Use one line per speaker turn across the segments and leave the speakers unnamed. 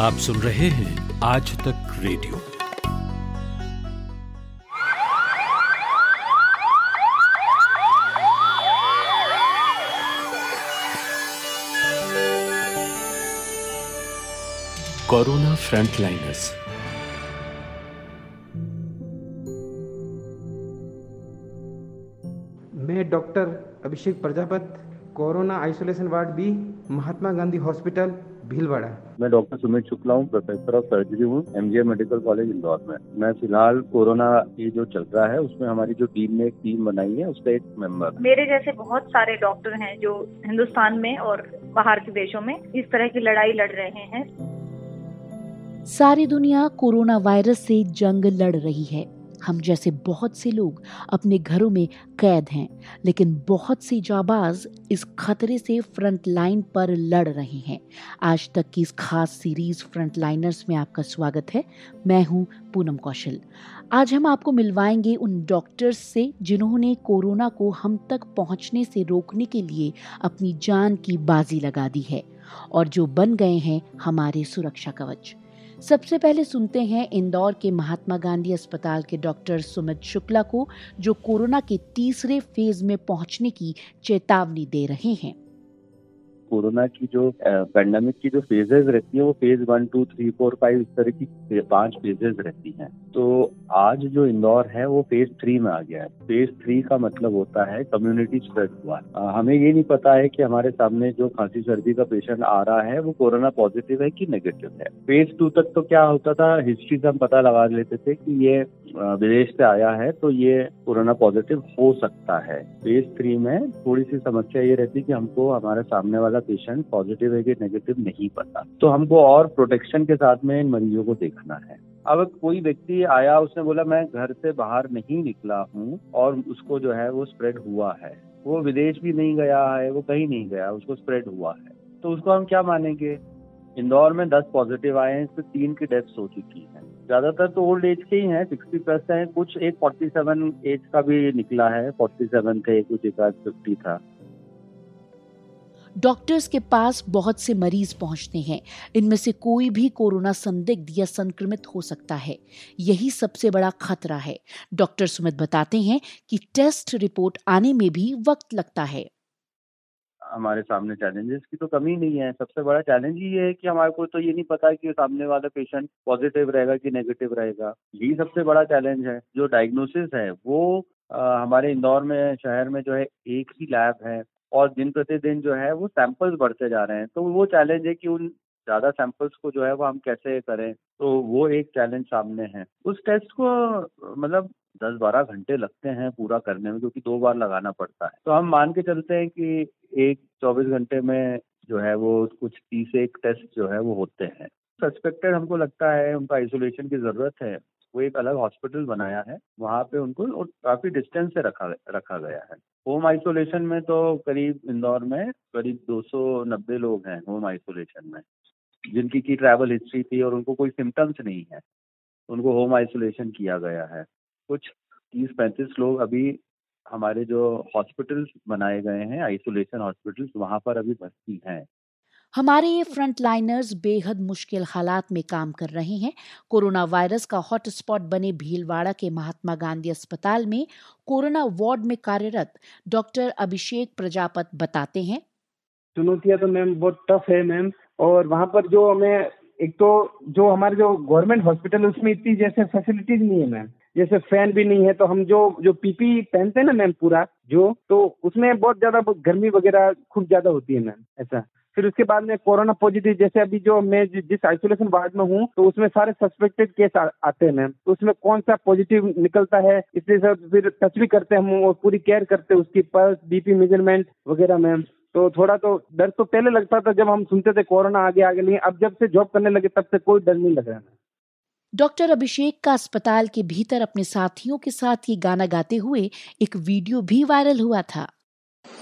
आप सुन रहे हैं Aaj Tak radio. Corona frontliners.
मैं doctor Abhishek Prajapat, corona isolation ward B, Mahatma Gandhi hospital Bhilwara
मैं doctor Sumit Shukla हूँ प्रोफेसर ऑफ़ सर्जरी हूँ एमजीएम मेडिकल कॉलेज इंदौर में। मैं फ़िलहाल कोरोना ये जो चल रहा है उसमें हमारी जो टीम ने एक टीम बनाई है उसका एक मेंबर।
मेरे जैसे बहुत सारे डॉक्टर हैं जो हिंदुस्तान में और बाहर के देशों में इस तरह की लड़ाई लड़ रहे हैं।
सारी दुनिया कोरोना वायरस से जंग लड़ रही है। हम जैसे बहुत से लोग अपने घरों में कैद हैं, लेकिन बहुत से जाबाज इस खतरे से फ्रंट लाइन पर लड़ रहे हैं। आज तक की इस खास सीरीज़ फ्रंट लाइनर्स में आपका स्वागत है। मैं हूँ पूनम कौशल। आज हम आपको मिलवाएँगे उन डॉक्टर्स से जिन्होंने कोरोना को हम तक पहुँचने से रोकने के लिए अपनी जान की बाजी लगा दी है और जो बन गए हैं हमारे सुरक्षा कवच। सबसे पहले सुनते हैं इंदौर के महात्मा गांधी अस्पताल के डॉक्टर सुमित शुक्ला को, जो कोरोना के तीसरे फ़ेज़ में पहुँचने की चेतावनी दे रहे हैं।
कोरोना की जो पेंडेमिक की जो फेजेस रहती है, वो phase one two three four five इस तरह की पाँच फेजेस रहती हैं। तो आज जो इंदौर है, वो फ़ेज़ थ्री में आ गया है। फ़ेज़ थ्री का मतलब होता है कम्युनिटी स्प्रेड हुआ हमें ये नहीं पता है कि हमारे सामने जो खांसी, सर्दी का पेशेंट आ रहा है, वो कोरोना पॉजिटिव है कि नेगेटिव है। फ़ेज़ टू तक तो क्या होता था हिस्ट्री से हम पता लगा लेते थे कि ये विदेश से आया है तो ये कोरोना पॉजिटिव हो सकता है। फ़ेज़ थ्री में थोड़ी सी समस्या ये रहती कि हमको हमारे सामने वाला पेशेंट पॉजिटिव है कि नेगेटिव नहीं पता। तो हमको और प्रोटेक्शन के साथ में इन मरीजों को देखना है। अब कोई व्यक्ति आया, उसने बोला, मैं घर से बाहर नहीं निकला हूँ और उसको जो है वो स्प्रेड हुआ है। वो विदेश भी नहीं गया है, वो कहीं नहीं गया, उसको स्प्रेड हुआ है। तो उसको हम क्या मानेंगे? इंदौर में दस पॉजिटिव आए हैं, इसमें तीन की डेथ्स हो चुकी हैं। ज़्यादातर तो ओल्ड एज के ही हैं सिक्सटी प्लस हैं। कुछ एक फोर्टी सेवन एज का भी निकला है फोर्टी सेवन थे, कुछ एक आध फिफ्टी था।
डॉक्टर्स के पास बहुत से मरीज़ पहुँचते हैं। इनमें से कोई भी कोरोना संदिग्ध या संक्रमित हो सकता है। यही सबसे बड़ा खतरा है। डॉक्टर सुमित बताते हैं कि टेस्ट रिपोर्ट आने में भी वक्त लगता है।
हमारे सामने चैलेंजेस की तो कमी नहीं है। सबसे बड़ा चैलेंज ये है कि हमारे को तो ये नहीं पता कि सामने वाला पेशेंट पॉजिटिव रहेगा कि नेगेटिव रहेगा। यही सबसे बड़ा चैलेंज है। जो डायग्नोसिस है वो आ, हमारे इंदौर में शहर में जो है एक ही लैब है और दिन प्रतिदिन जो है वो सैंपल्स बढ़ते जा रहे हैं। तो वो चैलेंज है कि उन ज़्यादा सैंपल्स को जो है वो हम कैसे करें? तो वो एक चैलेंज सामने है। उस टेस्ट को मतलब दस बारह घंटे लगते हैं पूरा करने में, क्योंकि दो बार लगाना पड़ता है। तो हम मान के चलते हैं कि एक चौबीस घंटे में जो है वो कुछ तीस एक टेस्ट जो है वो होते हैं। सस्पेक्टेड हमको लगता है, उनका आइसोलेशन की ज़रूरत है। वो एक अलग हॉस्पिटल बनाया है, वहाँ पे उनको और काफ़ी डिस्टेंस से रखा रखा गया है। होम आइसोलेशन में तो करीब इंदौर में करीब 290 लोग हैं होम आइसोलेशन में, जिनकी की ट्रैवल हिस्ट्री थी और उनको कोई सिम्टम्स नहीं है। उनको होम आइसोलेशन किया गया है। कुछ तीस पैंतीस लोग अभी हमारे जो हॉस्पिटल्स बनाए गए हैं आइसोलेशन हॉस्पिटल्स वहाँ पर अभी भर्ती हैं।
हमारे ये फ्रंट लाइनर्स बेहद मुश्किल हालात में काम कर रहे हैं। कोरोना वायरस का हॉटस्पॉट बने भीलवाड़ा के महात्मा गांधी अस्पताल में कोरोना वार्ड में कार्यरत डॉक्टर अभिषेक प्रजापत बताते हैं।
चुनौतियाँ तो मैम बहुत टफ है मैम और वहाँ पर जो हमें एक तो जो हमारे जो गवर्नमेंट हॉस्पिटल उसमें इतनी जैसे फैसिलिटीज़ नहीं है मैम जैसे फ़ैन भी नहीं है तो हम जो जो पीपी पहनते हैं ना मैम पूरा जो तो उसमें बहुत ज़्यादा गर्मी वगैरह खूब ज़्यादा होती है मैम ऐसा। फिर उसके बाद में कोरोना पॉजिटिव जैसे अभी जो मैं जिस आइसोलेशन वार्ड में हूँ तो उसमें सारे सस्पेक्टेड केस आ, आते हैं मैम तो उसमें कौन सा पॉजिटिव निकलता है इसलिए सर फिर टच भी करते हैं हम और पूरी केयर करते हैं उसकी पल्स बीपी मेज़रमेंट वगैरह मैम तो थोड़ा तो डर तो पहले लगता था जब हम सुनते थे कोरोना आगे आगे नहीं, अब जब से जॉब करने लगे तब से कोई डर नहीं लग रहा है।
डॉक्टर अभिषेक का अस्पताल के भीतर अपने साथियों के साथ ये गाना गाते हुए एक वीडियो भी वायरल हुआ था।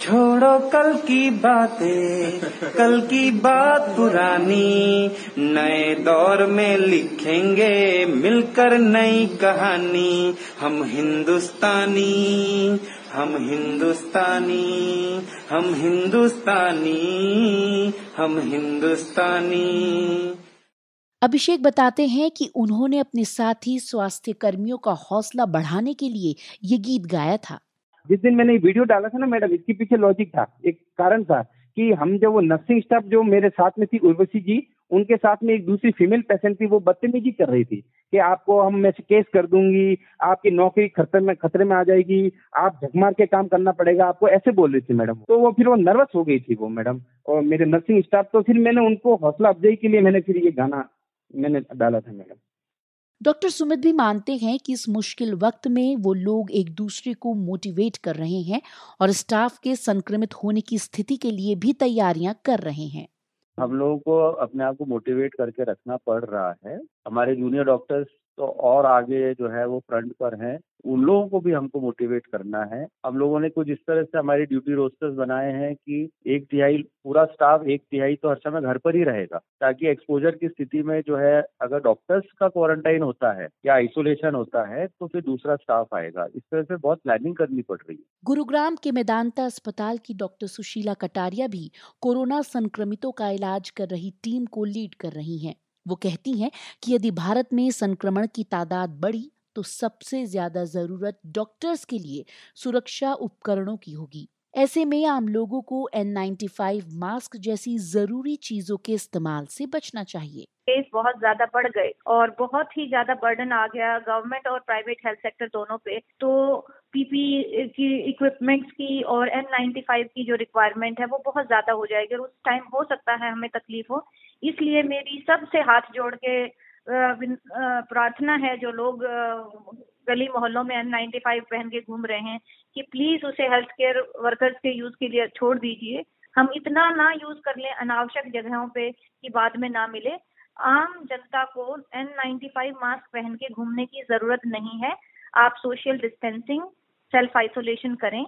छोड़ो कल की बातें, कल की बात पुरानी। नए दौर में लिखेंगे मिलकर नई कहानी। हम हिंदुस्तानी हम हिंदुस्तानी हम हिंदुस्तानी हम हिंदुस्तानी।
अभिषेक बताते हैं कि उन्होंने अपने साथी स्वास्थ्य कर्मियों का हौसला बढ़ाने के लिए ये गीत गाया था।
जिस दिन मैंने वीडियो डाला था ना मैडम, इसके पीछे लॉजिक था, एक कारण था कि हम जो वो नर्सिंग स्टाफ जो मेरे साथ में थी, उर्वशी जी, उनके साथ में एक दूसरी फीमेल पेशेंट थी, वो बदतमीजी कर रही थी कि आपको हम मैं केस कर दूँगी, आपकी नौकरी खतरे में खतरे में आ जाएगी, आप झकमार के काम करना पड़ेगा, आपको ऐसे बोल रही थी मैडम। तो वो फिर वो नर्वस हो गई थी वो मैडम, और मेरे नर्सिंग स्टाफ तो फिर मैंने उनको हौसला अफजाई के लिए मैंने फिर ये गाना मैंने डाला था मैडम।
डॉक्टर सुमित भी मानते हैं कि इस मुश्किल वक्त में वो लोग एक दूसरे को मोटिवेट कर रहे हैं और स्टाफ के संक्रमित होने की स्थिति के लिए भी तैयारियाँ कर रहे हैं।
हम लोगों को अपने आप को मोटिवेट करके रखना पड़ रहा है। हमारे जूनियर डॉक्टर्स तो और आगे जो है वो फ्रंट पर हैं। उन लोगों को भी हमको मोटिवेट करना है। हम लोगों ने कुछ इस तरह से हमारी ड्यूटी रोस्टर्स बनाए हैं कि एक तिहाई, पूरा स्टाफ एक तिहाई तो हर समय घर पर ही रहेगा, ताकि एक्सपोजर की स्थिति में जो है अगर डॉक्टर्स का क्वारंटाइन होता है या आइसोलेशन होता है तो फिर दूसरा स्टाफ आएगा। इस तरह से बहुत प्लानिंग करनी पड़ रही है।
गुरुग्राम के मेदांता अस्पताल की डॉक्टर सुशीला कटारिया भी कोरोना संक्रमितों का इलाज कर रही टीम को लीड कर रही हैं। वो कहती हैं कि यदि भारत में संक्रमण की तादाद बढ़ी तो सबसे ज़्यादा ज़रूरत डॉक्टर्स के लिए सुरक्षा उपकरणों की होगी। ऐसे में आम लोगों को N95 मास्क जैसी ज़रूरी चीज़ों के इस्तेमाल से बचना चाहिए।
केस बहुत ज़्यादा बढ़ गए और बहुत ही ज़्यादा बर्डन आ गया गवर्नमेंट और प्राइवेट हेल्थ सेक्टर दोनों पे। तो पीपी की इक्विपमेंट्स की और एन नाइन्टी फाइव की जो रिक्वायरमेंट है वो बहुत ज़्यादा हो जाएगी और उस टाइम हो सकता है हमें तकलीफ़ हो। इसलिए मेरी सबसे हाथ जोड़ के प्रार्थना है जो लोग गली मोहल्लों में एन नाइन्टी फाइव पहन के घूम रहे हैं कि प्लीज़ उसे हेल्थ केयर वर्कर्स के यूज़ के लिए छोड़ दीजिए। हम इतना ना यूज़ कर लें अनावश्यक जगहों पे कि बाद में ना मिले। आम जनता को एन नाइन्टी फाइव मास्क पहन के घूमने की ज़रूरत नहीं है। आप सोशल डिस्टेंसिंग सेल्फ आइसोलेशन करें।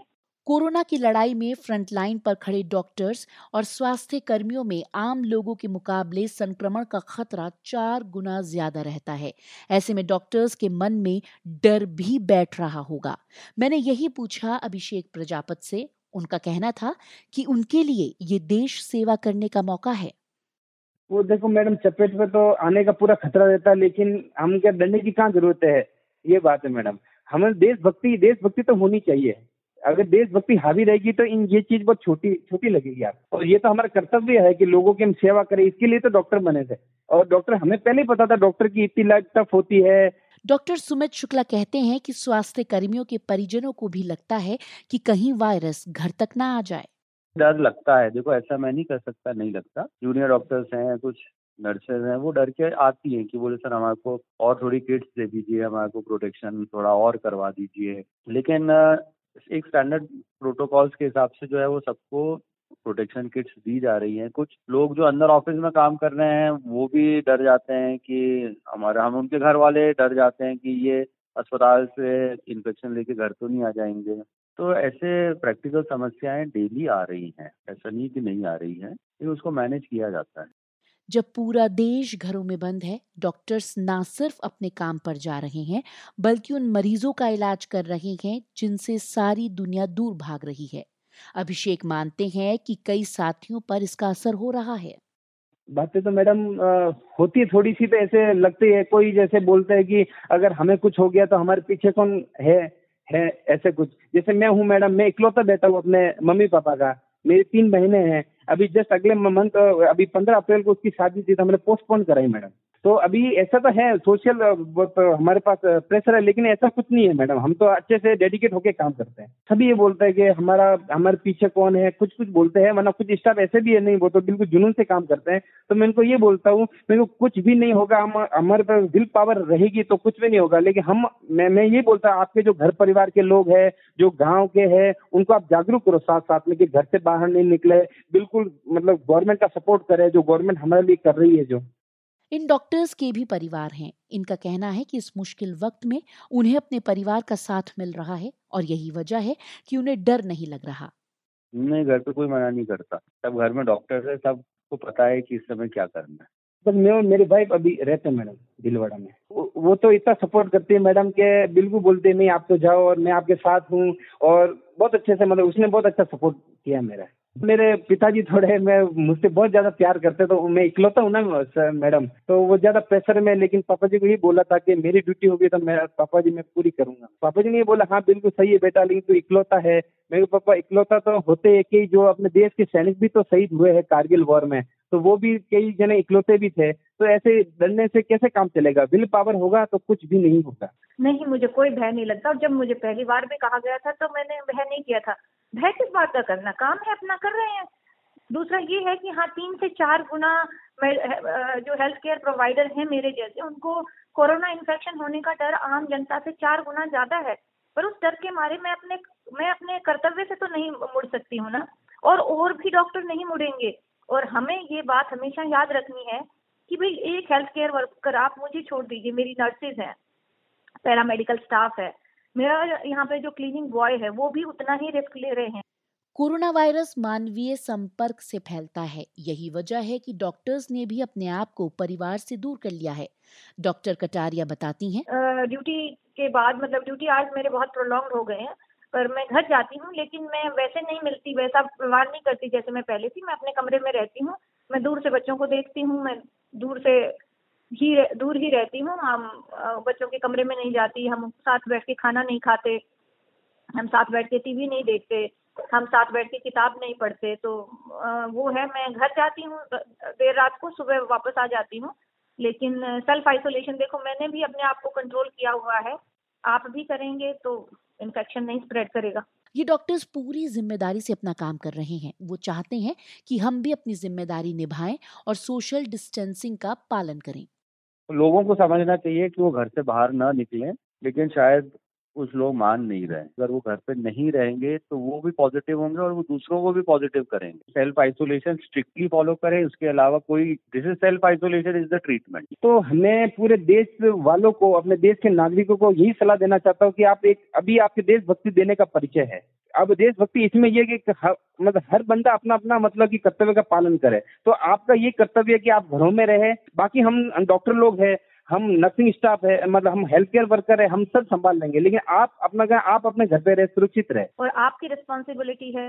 कोरोना की लड़ाई में फ्रंटलाइन पर खड़े डॉक्टर्स और स्वास्थ्य कर्मियों में आम लोगों के मुकाबले संक्रमण का खतरा चार गुना ज़्यादा रहता है। ऐसे में डॉक्टर्स के मन में डर भी बैठ रहा होगा। मैंने यही पूछा अभिषेक प्रजापत से। उनका कहना था कि उनके लिए ये देश सेवा करने का मौका है।
वो देखो मैडम, चपेट में तो आने का पूरा खतरा रहता है, लेकिन हम क्या डरने की कहाँ ज़रूरत है? ये बात है मैडम। हमें देशभक्ति देशभक्ति तो होनी चाहिए। अगर देशभक्ति हावी रहेगी तो इन ये चीज़ बहुत छोटी छोटी लगेगी आप और ये तो हमारा कर्तव्य है कि लोगों की हम सेवा करें इसके लिए तो डॉक्टर बने थे। और डॉक्टर हमें पहले ही पता था डॉक्टर की इतनी लाइफ टफ होती है।
डॉक्टर सुमित शुक्ला कहते हैं कि स्वास्थ्य कर्मियों के परिजनों को भी लगता है कि कहीं वायरस घर तक ना आ जाए।
डर लगता है। देखो ऐसा मैं नहीं कर सकता नहीं लगता। जूनियर डॉक्टर्स हैं कुछ नर्सेज हैं वो डर के आती हैं कि बोले सर हमारे को और थोड़ी किट्स दे दीजिए हमारे को प्रोटेक्शन थोड़ा और करवा दीजिए। लेकिन एक स्टैंडर्ड प्रोटोकॉल्स के हिसाब से जो है वो सबको प्रोटेक्शन किट्स दी जा रही हैं। कुछ लोग जो अंदर ऑफ़िस में काम कर रहे हैं, वो भी डर जाते हैं कि हमारे, हम उनके घर वाले डर जाते हैं कि ये अस्पताल से इन्फेक्शन लेके घर तो नहीं आ जाएँगे। तो ऐसे प्रैक्टिकल समस्याएँ डेली आ रही हैं। ऐसा नहीं कि नहीं आ रही हैं, लेकिन उसको मैनेज किया जाता है।
जब पूरा देश घरों में बंद है डॉक्टर्स ना सिर्फ़ अपने काम पर जा रहे हैं, बल्कि उन मरीजों का इलाज कर रहे हैं, जिनसे सारी दुनिया दूर भाग रही है। अभिषेक मानते हैं कि कई साथियों पर इसका असर हो रहा है।
बातें तो मैडम होती है थोड़ी सी तो ऐसे लगती है, कोई जैसे बोलते है कि अगर हमें कुछ हो गया तो हमारे पीछे कौन है है, ऐसे कुछ। जैसे मैं हूँ मैडम, मैं इकलौता बेटा हूँ अपने मम्मी पापा का, मेरी तीन बहनें हैं अभी जस्ट अगले मंथ, अभी पंद्रह अप्रैल को उसकी शादी थी तो हमने पोस्टपोन कराई, मैडम। तो अभी ऐसा तो है सोशल तो हमारे पास प्रेशर है, लेकिन ऐसा कुछ नहीं है मैडम। हम तो अच्छे से डेडिकेट होके काम करते हैं। सभी ये बोलते हैं कि हमारा, हमारे पीछे कौन है कुछ कुछ बोलते हैं, वरना कुछ स्टाफ ऐसे भी है नहीं, वो तो बिल्कुल जुनून से काम करते हैं। तो मैं इनको ये बोलता हूँ, मेरे को कुछ भी नहीं होगा, हम, हमारे पास विल पावर रहेगी तो कुछ भी नहीं होगा, लेकिन हम, मैं मैं ये बोलता हूँ, आपके जो घर परिवार के लोग हैं, जो गाँव के हैं, उनको आप जागरूक करो साथ साथ में कि घर से बाहर नहीं निकले, बिल्कुल मतलब गवर्नमेंट का सपोर्ट करे, जो गवर्नमेंट हमारे लिए कर रही है जो।
इन डॉक्टर्स के भी परिवार हैं। इनका कहना है कि इस मुश्किल वक्त में उन्हें अपने परिवार का साथ मिल रहा है और यही वजह है कि उन्हें डर नहीं लग रहा।
नहीं घर पे कोई मना नहीं करता। सब घर में डॉक्टर है सबको पता है कि इस समय क्या करना है।
बस मैं और मेरे वाइफ अभी रहते हैं मैडम दिलवाड़ा में। वो तो इतना सपोर्ट करती है मैडम के बिल्कुल बोलते नहीं आप तो जाओ और मैं आपके साथ हूँ और बहुत अच्छे से मतलब उसने बहुत अच्छा सपोर्ट किया मेरा। मेरे पिताजी थोड़े मैं मुझसे बहुत ज़्यादा प्यार करते तो मैं इकलौता हूँ ना मैडम। तो वो ज़्यादा प्रेशर में, लेकिन पापा जी को ये बोला था कि मेरी ड्यूटी होगी तो मैं पापा जी मैं पूरी करूँगा। पापा जी ने ये बोला हाँ बिल्कुल सही है बेटा, लेकिन तू इकलौता है। मेरे पापा, इकलौता तो होते है कि जो अपने देश के सैनिक भी तो शहीद हुए हैं कारगिल वॉर में तो वो भी कई जने इकलौते भी थे। तो ऐसे डरने से कैसे काम चलेगा? विल पावर होगा तो कुछ भी नहीं होगा
नहीं, मुझे कोई भय नहीं लगता। और जब मुझे पहली बार भी कहा गया था तो मैंने भय नहीं किया था। भय किस बात का करना? काम है अपना, कर रहे हैं। दूसरा ये है कि हाँ तीन से चार गुना जो हेल्थ केयर प्रोवाइडर हैं मेरे जैसे, उनको कोरोना इन्फेक्शन होने का डर आम जनता से चार गुना ज़्यादा है। पर उस डर के मारे मैं अपने मैं अपने कर्तव्य से तो नहीं मुड़ सकती हूँ ना। और और भी डॉक्टर नहीं मुड़ेंगे। और हमें ये बात हमेशा याद रखनी है कि भाई एक हेल्थ केयर वर्कर आप मुझे छोड़ दीजिए मेरी नर्सेज हैं पैरामेडिकल स्टाफ है। मेरा यहाँ पे जो क्लीनिंग बॉय है वो भी उतना ही रिस्क ले रहे हैं।
कोरोना वायरस मानवीय संपर्क से फैलता है। यही वजह है कि डॉक्टर्स ने भी अपने आप को परिवार से दूर कर लिया है। डॉक्टर कटारिया बताती हैं।
ड्यूटी के बाद मतलब ड्यूटी आज मेरे बहुत प्रोलॉन्ग हो गए हैं पर मैं घर जाती हूँ लेकिन मैं वैसे नहीं मिलती वैसा व्यवहार नहीं करती जैसे मैं पहले थी। मैं अपने कमरे में रहती हूँ मैं दूर से बच्चों को देखती हूँ, मैं दूर से ही दूर ही रहती हूँ। हम बच्चों के कमरे में नहीं जाती, हम साथ बैठ के खाना नहीं खाते, हम साथ बैठ के टीवी नहीं देखते, हम साथ बैठ के किताब नहीं पढ़ते। तो वो है, मैं घर जाती हूँ देर रात को सुबह वापस आ जाती हूँ। लेकिन सेल्फ आइसोलेशन देखो, मैंने भी अपने आप को कंट्रोल किया हुआ है। आप भी करेंगे तो इन्फेक्शन नहीं स्प्रेड करेगा।
ये डॉक्टर्स पूरी ज़िम्मेदारी से अपना काम कर रहे हैं। वो चाहते हैं कि हम भी अपनी ज़िम्मेदारी निभाएँ और सोशल डिस्टेंसिंग का पालन करें।
लोगों को समझना चाहिए कि वो घर से बाहर ना निकलें, लेकिन शायद कुछ लोग मान नहीं रहे अगर वो घर पे नहीं रहेंगे तो वो भी पॉजिटिव होंगे और वो दूसरों को भी पॉजिटिव करेंगे। सेल्फ आइसोलेशन स्ट्रिक्टली फॉलो करें, उसके अलावा कोई this is self isolation is the treatment
तो हमें पूरे देश वालों को, अपने देश के नागरिकों को यही सलाह देना चाहता हूँ कि आप एक, अभी आपके देशभक्ति देने का परिचय है। अब देशभक्ति इसमें यह कि मतलब हर बंदा अपना अपना मतलब की कर्तव्य का पालन करे। तो आपका ये कर्तव्य है कि आप घरों में रहे। बाकी हम डॉक्टर लोग हैं हम नर्सिंग स्टाफ है मतलब हम हेल्थ केयर वर्कर है, हम सब संभाल लेंगे। लेकिन आप अपना क्या, आप अपने घर पे रहे, सुरक्षित रहे।
और आपकी रिस्पॉन्सिबिलिटी है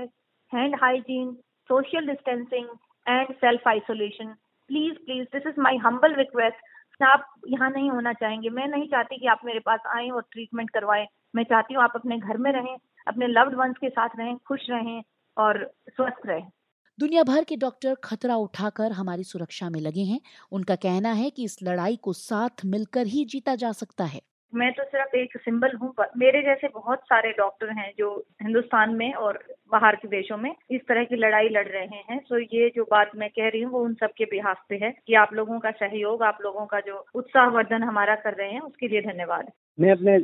hand hygiene social distancing and self isolation please please this is my humble request आप यहाँ नहीं होना चाहेंगे। मैं नहीं चाहती कि आप मेरे पास आए और ट्रीटमेंट करवाएँ। मैं चाहती हूँ आप अपने घर में रहें, अपने लव्ड वंस के साथ रहें, खुश रहें और स्वस्थ रहें।
दुनिया भर के डॉक्टर खतरा उठाकर हमारी सुरक्षा में लगे हैं। उनका कहना है कि इस लड़ाई को साथ मिलकर ही जीता जा सकता है।
मैं तो सिर्फ़ एक सिंबल हूँ मेरे जैसे बहुत सारे डॉक्टर हैं जो हिंदुस्तान में और बाहर के देशों में इस तरह की लड़ाई लड़ रहे हैं। सो ये जो बात मैं कह रही हूँ, वो उन सबके बिहाफ पे है कि आप लोगों का सहयोग, आप लोगों का जो उत्साहवर्धन हमारा कर रहे हैं, उसके लिए धन्यवाद।
मैं अपने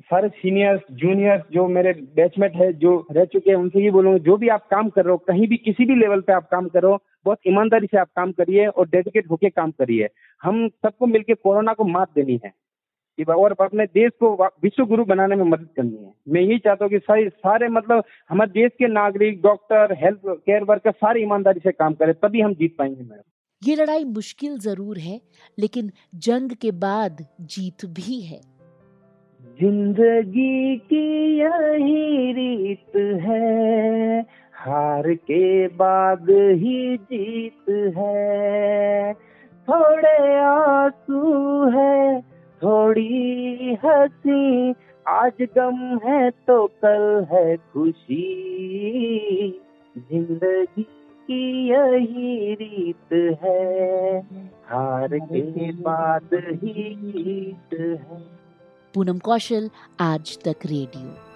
सारे सीनियर्स, जूनियर्स जो मेरे बैचमेट है, जो रह चुके हैं, उनसे ये बोलूँगा, जो भी आप काम कर रहे हो, कहीं भी किसी भी लेवल पे आप काम करो बहुत ईमानदारी से आप काम करिए और डेडिकेट होके काम करिए। हम सबको मिलकर कोरोना को मात देनी है। और अपने देश को विश्व गुरु बनाने में मदद करनी है। मैं यही चाहता हूँ कि सारे सारे मतलब हमारे देश के नागरिक डॉक्टर हेल्थ केयर वर्कर सारे ईमानदारी से काम करें तभी हम जीत पाएँगे मैडम।
ये लड़ाई मुश्किल ज़रूर है लेकिन जंग के बाद जीत भी है।
ज़िंदगी की यही रीत है हार के बाद ही जीत है। थोड़े आँसू है थोड़ी हँसी। आज गम है तो कल है खुशी। ज़िंदगी की यही रीत है। हार के बाद ही जीत है।
पूनम कौशल, आज तक रेडियो।